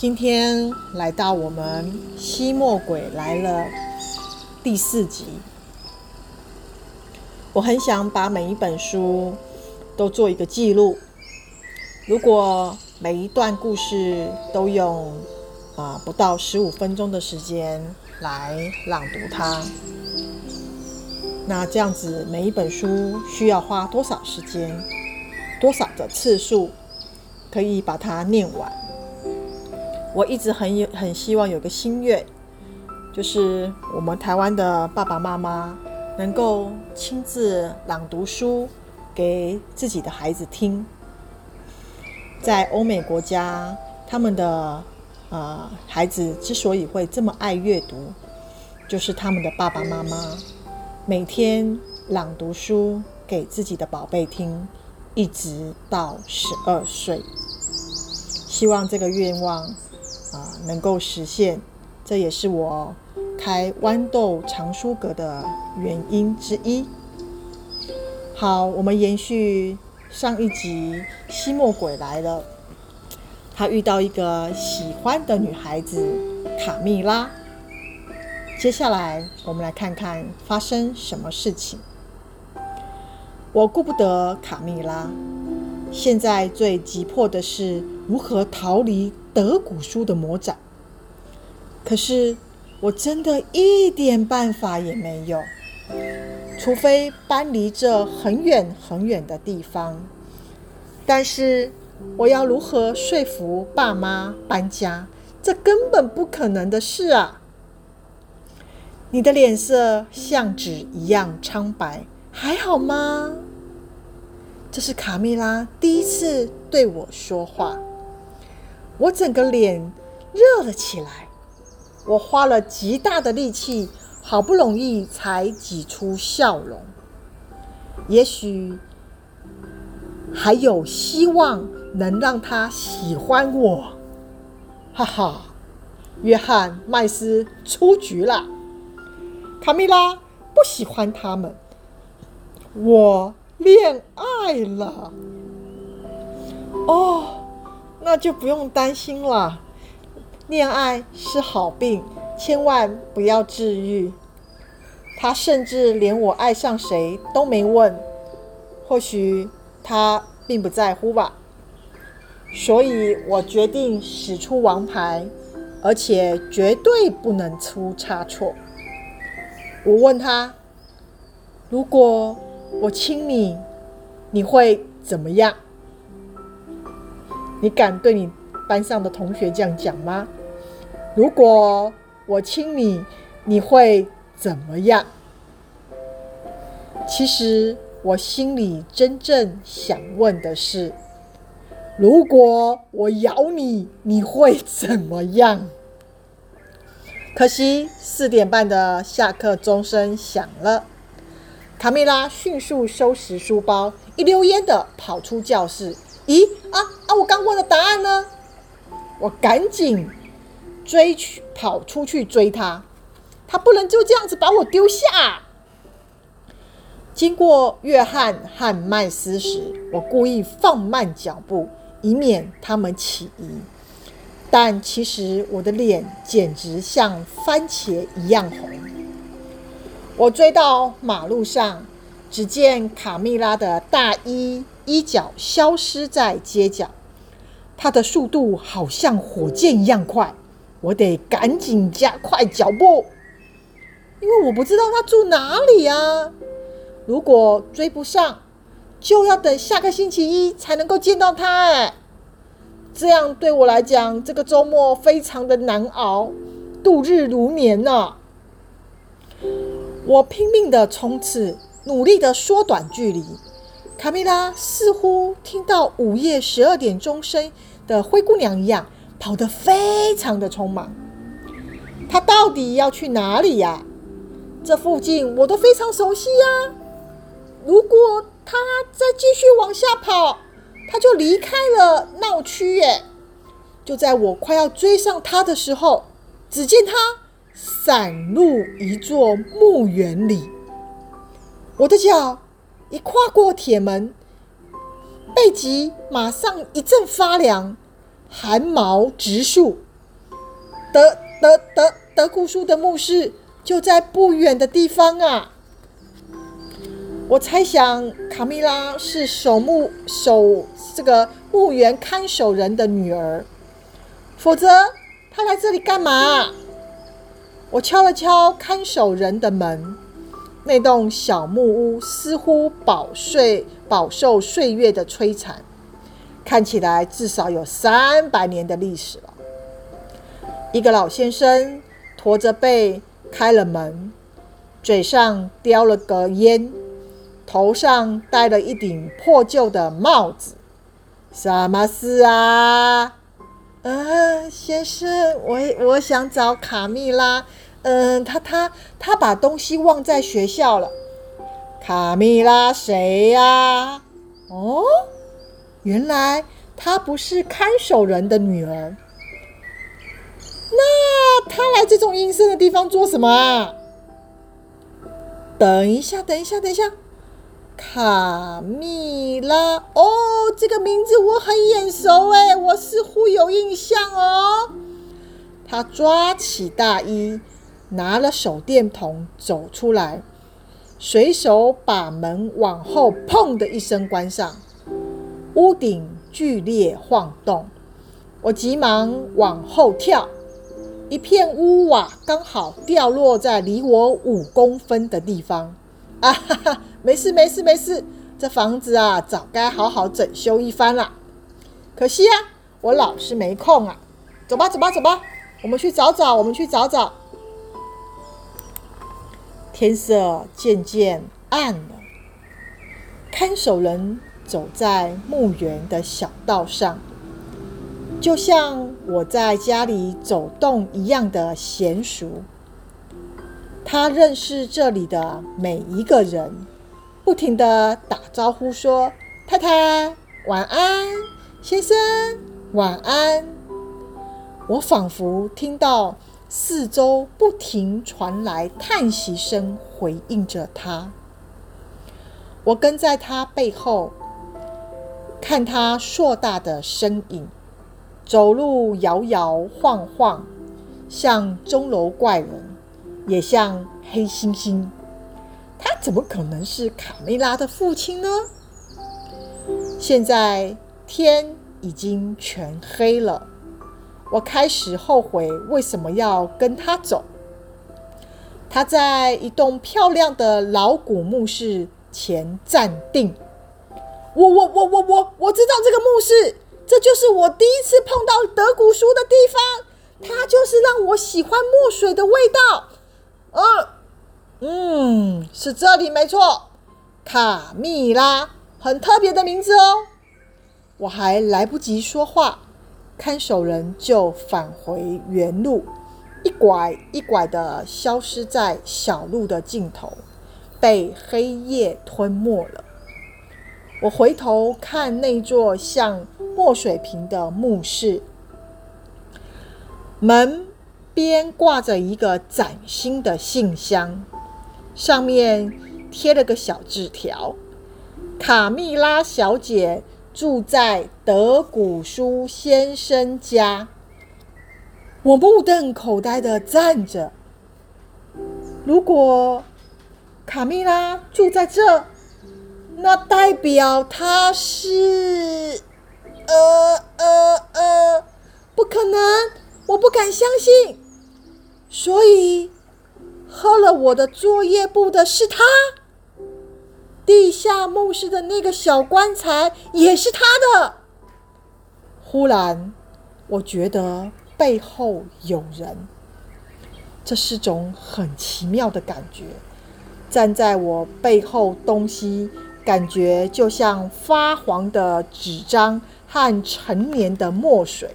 今天来到我们《吸墨鬼来了》第四集。我很想把每一本书都做一个记录。如果每一段故事都用啊、不到十五分钟的时间来朗读它，那这样子每一本书需要花多少时间、多少的次数，可以把它念完？我一直很有很希望有个心愿，就是我们台湾的爸爸妈妈能够亲自朗读书给自己的孩子听。在欧美国家，他们的呃孩子之所以会这么爱阅读，就是他们的爸爸妈妈每天朗读书给自己的宝贝听，一直到十二岁。希望这个愿望啊、能够实现，这也是我开豌豆藏书阁的原因之一。好，我们延续上一集《吸墨鬼来了》，他遇到一个喜欢的女孩子卡蜜拉。接下来，我们来看看发生什么事情。我顾不得卡蜜拉，现在最急迫的是如何逃离德古书的魔掌。可是，我真的一点办法也没有。除非搬离这很远很远的地方，但是我要如何说服爸妈搬家？这根本不可能的事啊！你的脸色像纸一样苍白，还好吗？这是卡蜜拉第一次对我说话，我整个脸热了起来，我花了极大的力气。好不容易才挤出笑容，也许还有希望能让他喜欢我，哈哈！约翰·麦斯出局了，卡蜜拉不喜欢他们，我恋爱了。哦，那就不用担心了，恋爱是好病，千万不要治愈。他甚至连我爱上谁都没问，或许他并不在乎吧。所以我决定使出王牌，而且绝对不能出差错。我问他：“如果我亲你，你会怎么样？”你敢对你班上的同学这样讲吗？如果我亲你，你会？怎么样？其实我心里真正想问的是：如果我咬你，你会怎么样？可惜四点半的下课钟声响了，卡蜜拉迅速收拾书包，一溜烟的跑出教室。咦啊啊！我刚问的答案呢？我赶紧追去，跑出去追他。他不能就这样子把我丢下。经过约翰和麦斯时，我故意放慢脚步，以免他们起疑。但其实我的脸简直像番茄一样红。我追到马路上，只见卡蜜拉的大衣衣角消失在街角，她的速度好像火箭一样快，我得赶紧加快脚步。因为我不知道他住哪里啊！如果追不上，就要等下个星期一才能够见到他。哎，这样对我来讲，这个周末非常的难熬，度日如年呢。我拼命的冲刺，努力的缩短距离。卡蜜拉似乎听到午夜十二点钟声的灰姑娘一样，跑得非常的匆忙。她到底要去哪里呀？这附近我都非常熟悉呀。如果她再继续往下跑，她就离开了闹区耶。就在我快要追上她的时候，只见她散入一座墓园里。我的脚一跨过铁门，背脊马上一阵发凉，寒毛直竖，德德德德古书的墓室就在不远的地方啊！我猜想卡蜜拉是守墓守这个墓园看守人的女儿，否则她来这里干嘛？我敲了敲看守人的门，那栋小木屋似乎饱睡饱受岁月的摧残，看起来至少有三百年的历史了。一个老先生驼着背开了门，嘴上叼了个烟。头上戴了一顶破旧的帽子，什么事啊？嗯、呃，先生，我我想找卡蜜拉。嗯，他他他把东西忘在学校了。卡蜜拉谁呀？哦，原来她不是看守人的女儿。那她来这种阴森的地方做什么啊？等一下，等一下，等一下。卡蜜拉哦，这个名字我很眼熟哎，我似乎有印象哦。他抓起大衣，拿了手电筒走出来，随手把门往后砰的一声关上，屋顶剧烈晃动。我急忙往后跳，一片屋瓦刚好掉落在离我五公分的地方。啊哈哈！没事没事没事，这房子啊，早该好好整修一番了。可惜啊，我老是没空啊。走吧走吧走吧，我们去找找，我们去找找。天色渐渐暗了，看守人走在墓园的小道上，就像我在家里走动一样的娴熟。他认识这里的每一个人。不停地打招呼说：“太太晚安，先生晚安。”我仿佛听到四周不停传来叹息声，回应着他。我跟在他背后，看他硕大的身影，走路摇摇晃晃，像钟楼怪人，也像黑猩猩。他怎么可能是卡梅拉的父亲呢？现在天已经全黑了，我开始后悔为什么要跟他走。他在一栋漂亮的老古墓室前站定。我我我我我我知道这个墓室，这就是我第一次碰到德古书的地方。它就是让我喜欢墨水的味道。呃。嗯，是这里没错，卡蜜拉，很特别的名字哦。我还来不及说话，看守人就返回原路，一拐一拐的消失在小路的尽头，被黑夜吞没了。我回头看那座像墨水瓶的墓室，门边挂着一个崭新的信箱。上面贴了个小纸条：“卡蜜拉小姐住在德古书先生家。”我目瞪口呆的站着。如果卡蜜拉住在这，那代表她是……呃呃呃，不可能！我不敢相信。所以。喝了我的作业簿的是他，地下墓室的那个小棺材也是他的。忽然，我觉得背后有人，这是种很奇妙的感觉。站在我背后，东西感觉就像发黄的纸张和陈年的墨水。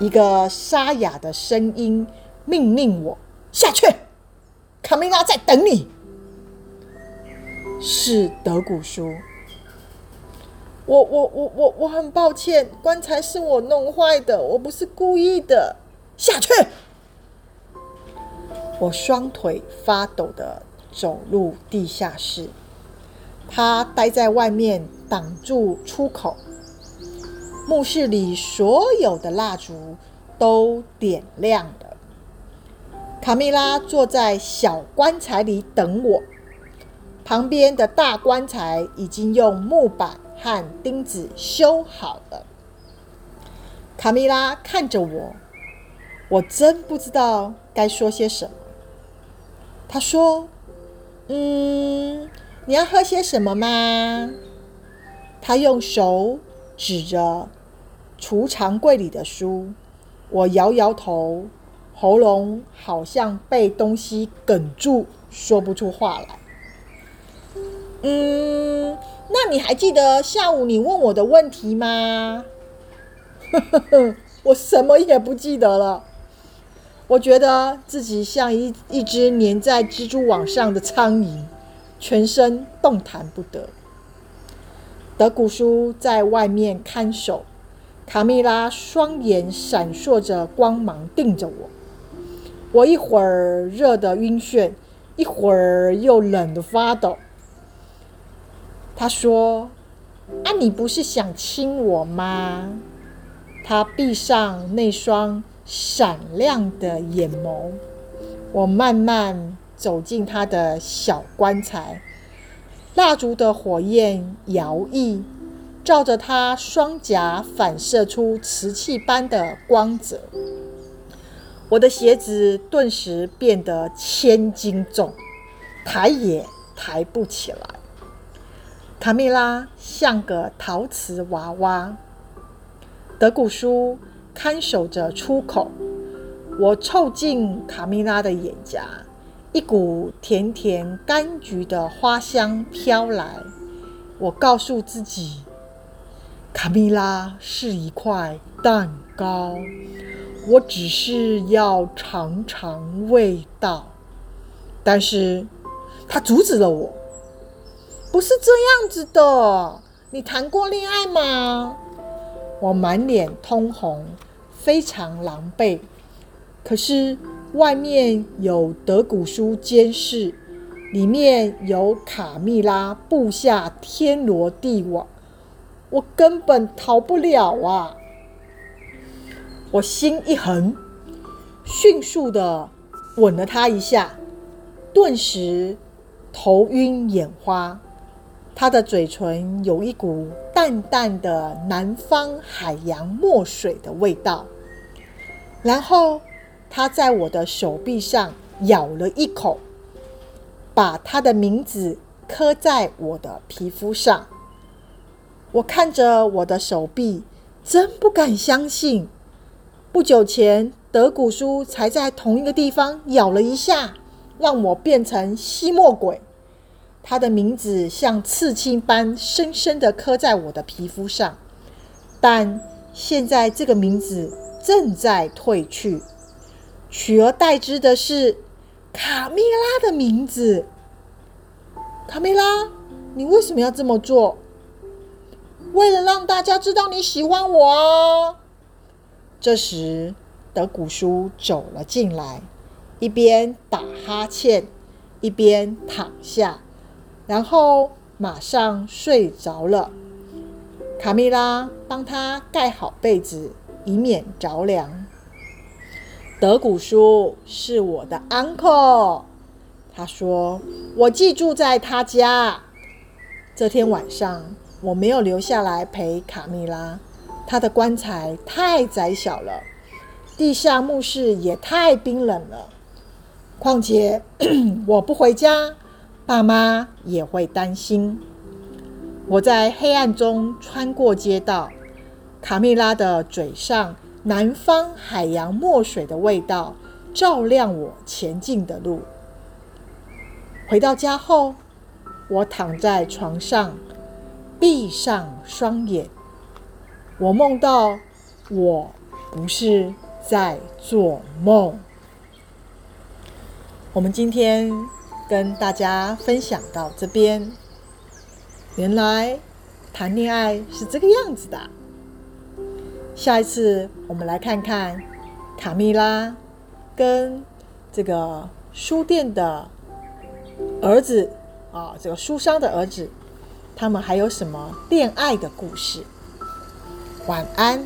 一个沙哑的声音命令我。下去，卡蜜拉在等你。是德古书。我我我我我很抱歉，棺材是我弄坏的，我不是故意的。下去。我双腿发抖的走入地下室，他待在外面挡住出口。墓室里所有的蜡烛都点亮了。卡蜜拉坐在小棺材里等我，旁边的大棺材已经用木板和钉子修好了。卡蜜拉看着我，我真不知道该说些什么。她说：“嗯，你要喝些什么吗？”她用手指着储藏柜里的书，我摇摇头，喉咙好像被东西哽住，说不出话来。嗯，那你还记得下午你问我的问题吗？呵呵呵，我什么也不记得了。我觉得自己像一一只粘在蜘蛛网上的苍蝇，全身动弹不得。德古叔在外面看守，卡蜜拉双眼闪烁着光芒，盯着我。我一会儿热得晕眩，一会儿又冷得发抖。他说：“啊，你不是想亲我吗？”他闭上那双闪亮的眼眸。我慢慢走进他的小棺材，蜡烛的火焰摇曳，照着他双颊反射出瓷器般的光泽。我的鞋子顿时变得千斤重，抬也抬不起来。卡蜜拉像个陶瓷娃娃。德古叔看守着出口，我凑近卡蜜拉的眼颊，一股甜甜柑橘的花香飘来。我告诉自己，卡蜜拉是一块蛋糕，我只是要尝尝味道。但是，他阻止了我，不是这样子的。你谈过恋爱吗？我满脸通红，非常狼狈。可是外面有德古叔监视，里面有卡蜜拉布下天罗地网，我根本逃不了啊！我心一横，迅速的吻了他一下，顿时头晕眼花。他的嘴唇有一股淡淡的南方海洋墨水的味道，然后他在我的手臂上咬了一口，把他的名字刻在我的皮肤上。我看着我的手臂，真不敢相信，不久前德古叔才在同一个地方咬了一下，让我变成吸墨鬼。他的名字像刺青般深深地刻在我的皮肤上，但现在这个名字正在褪去，取而代之的是卡蜜拉的名字。卡蜜拉，你为什么要这么做？为了让大家知道你喜欢我啊！这时，德古叔走了进来，一边打哈欠，一边躺下。然后马上睡着了。卡蜜拉帮他盖好被子，以免着凉。德古叔是我的 uncle，他说我寄住在他家。这天晚上我没有留下来陪卡蜜拉，她的棺材太窄小了，地下墓室也太冰冷了。况且 我不回家。爸妈也会担心。我在黑暗中穿过街道，卡蜜拉的嘴上南方海洋墨水的味道照亮我前进的路。回到家后，我躺在床上，闭上双眼。我梦到我不是在做梦。我们今天。跟大家分享到这边，原来谈恋爱是这个样子的。下一次我们来看看卡蜜拉跟这个书店的儿子啊，这个书商的儿子，他们还有什么恋爱的故事？晚安。